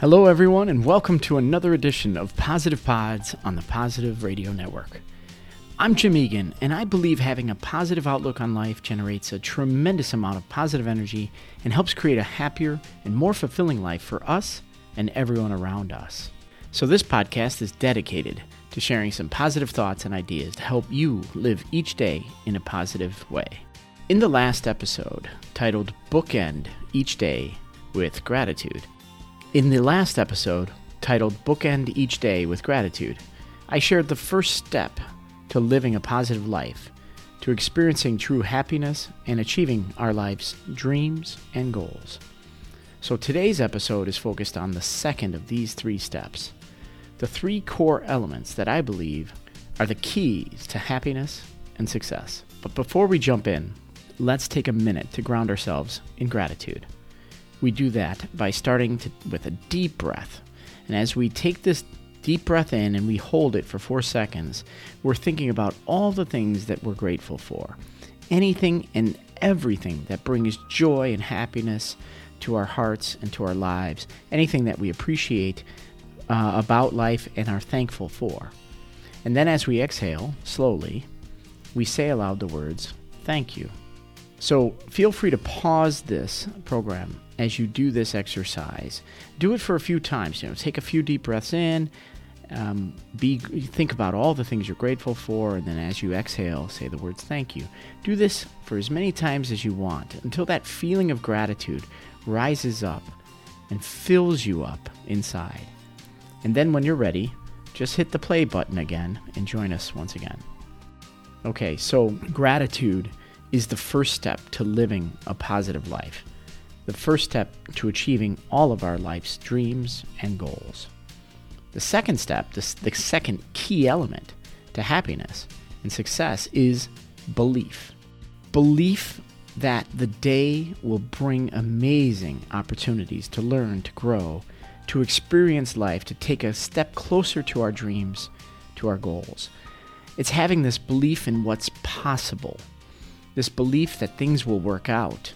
Hello, everyone, and welcome to another edition of Positive Pods on the Positive Radio Network. I'm Jim Egan, and I believe having a positive outlook on life generates a tremendous amount of positive energy and helps create a happier and more fulfilling life for us and everyone around us. So, this podcast is dedicated to sharing some positive thoughts and ideas to help you live each day in a positive way. In the last episode, titled Bookend Each Day with Gratitude, in the last episode, titled Bookend Each Day with Gratitude, I shared the first step to living a positive life, to experiencing true happiness and achieving our life's dreams and goals. So today's episode is focused on the second of these three steps the three core elements that I believe are the keys to happiness and success. But before we jump in, let's take a minute to ground ourselves in gratitude. We do that by starting to, with a deep breath. And as we take this deep breath in and we hold it for four seconds, we're thinking about all the things that we're grateful for. Anything and everything that brings joy and happiness to our hearts and to our lives. Anything that we appreciate uh, about life and are thankful for. And then as we exhale, slowly, we say aloud the words, Thank you. So feel free to pause this program as you do this exercise. Do it for a few times. You know, take a few deep breaths in. Um, be think about all the things you're grateful for, and then as you exhale, say the words "thank you." Do this for as many times as you want until that feeling of gratitude rises up and fills you up inside. And then, when you're ready, just hit the play button again and join us once again. Okay, so gratitude is the first step to living a positive life, the first step to achieving all of our life's dreams and goals. The second step, the, the second key element to happiness and success is belief. Belief that the day will bring amazing opportunities to learn, to grow, to experience life, to take a step closer to our dreams, to our goals. It's having this belief in what's possible this belief that things will work out,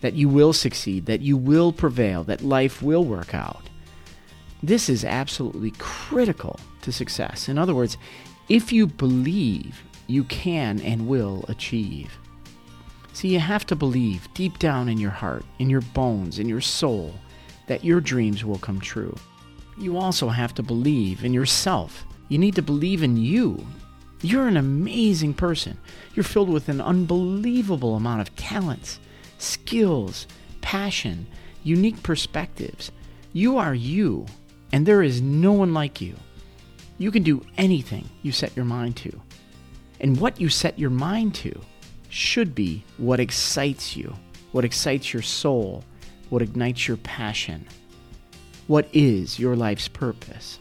that you will succeed, that you will prevail, that life will work out. This is absolutely critical to success. In other words, if you believe, you can and will achieve. See, you have to believe deep down in your heart, in your bones, in your soul, that your dreams will come true. You also have to believe in yourself. You need to believe in you. You're an amazing person. You're filled with an unbelievable amount of talents, skills, passion, unique perspectives. You are you, and there is no one like you. You can do anything you set your mind to. And what you set your mind to should be what excites you, what excites your soul, what ignites your passion. What is your life's purpose?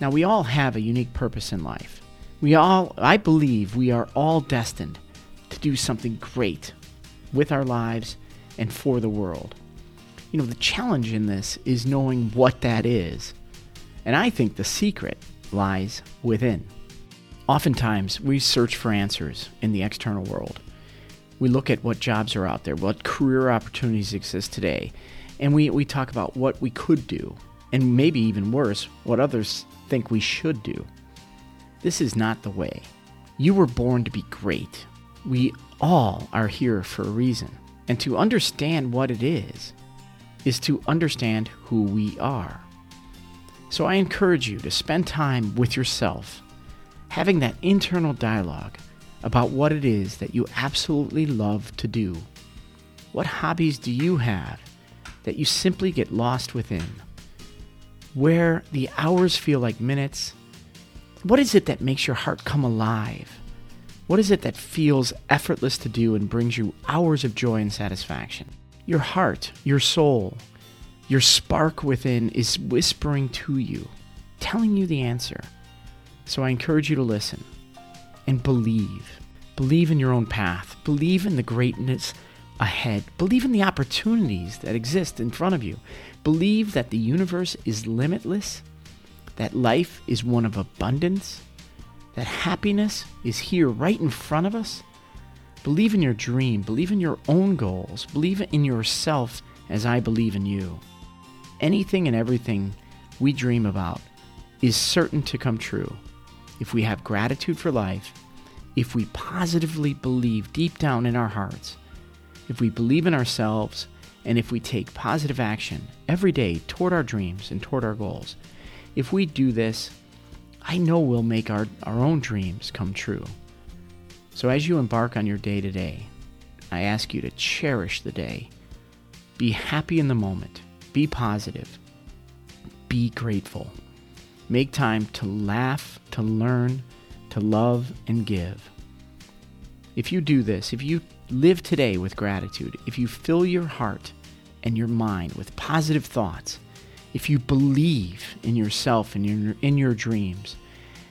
Now, we all have a unique purpose in life. We all, I believe, we are all destined to do something great with our lives and for the world. You know, the challenge in this is knowing what that is. And I think the secret lies within. Oftentimes, we search for answers in the external world. We look at what jobs are out there, what career opportunities exist today, and we, we talk about what we could do, and maybe even worse, what others think we should do. This is not the way. You were born to be great. We all are here for a reason. And to understand what it is, is to understand who we are. So I encourage you to spend time with yourself, having that internal dialogue about what it is that you absolutely love to do. What hobbies do you have that you simply get lost within? Where the hours feel like minutes what is it that makes your heart come alive? What is it that feels effortless to do and brings you hours of joy and satisfaction? Your heart, your soul, your spark within is whispering to you, telling you the answer. So I encourage you to listen and believe. Believe in your own path. Believe in the greatness ahead. Believe in the opportunities that exist in front of you. Believe that the universe is limitless that life is one of abundance, that happiness is here right in front of us. Believe in your dream, believe in your own goals, believe in yourself as I believe in you. anything and everything we dream about is certain to come true if we have gratitude for life, if we positively believe deep down in our hearts, if we believe in ourselves, and if we take positive action every day toward our dreams and toward our goals. If we do this, I know we'll make our, our own dreams come true. So as you embark on your day today, I ask you to cherish the day. Be happy in the moment. Be positive. Be grateful. Make time to laugh, to learn, to love, and give. If you do this, if you live today with gratitude, if you fill your heart and your mind with positive thoughts, if you believe in yourself and in your, in your dreams,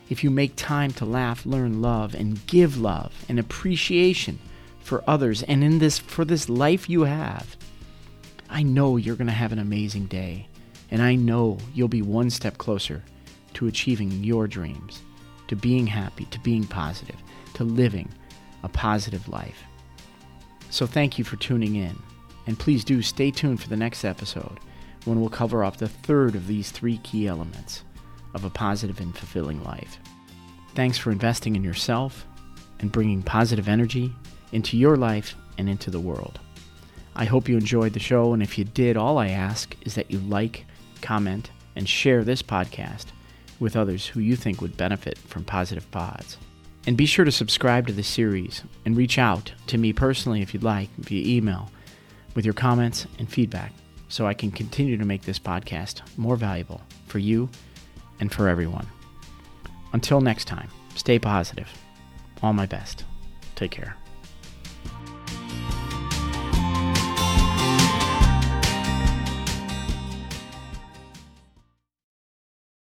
if you make time to laugh, learn, love, and give love and appreciation for others and in this for this life you have, I know you're going to have an amazing day, and I know you'll be one step closer to achieving your dreams, to being happy, to being positive, to living a positive life. So thank you for tuning in, and please do stay tuned for the next episode when we'll cover up the third of these three key elements of a positive and fulfilling life. Thanks for investing in yourself and bringing positive energy into your life and into the world. I hope you enjoyed the show, and if you did, all I ask is that you like, comment, and share this podcast with others who you think would benefit from Positive Pods. And be sure to subscribe to the series and reach out to me personally if you'd like via email with your comments and feedback so I can continue to make this podcast more valuable for you and for everyone. Until next time, stay positive. All my best. Take care.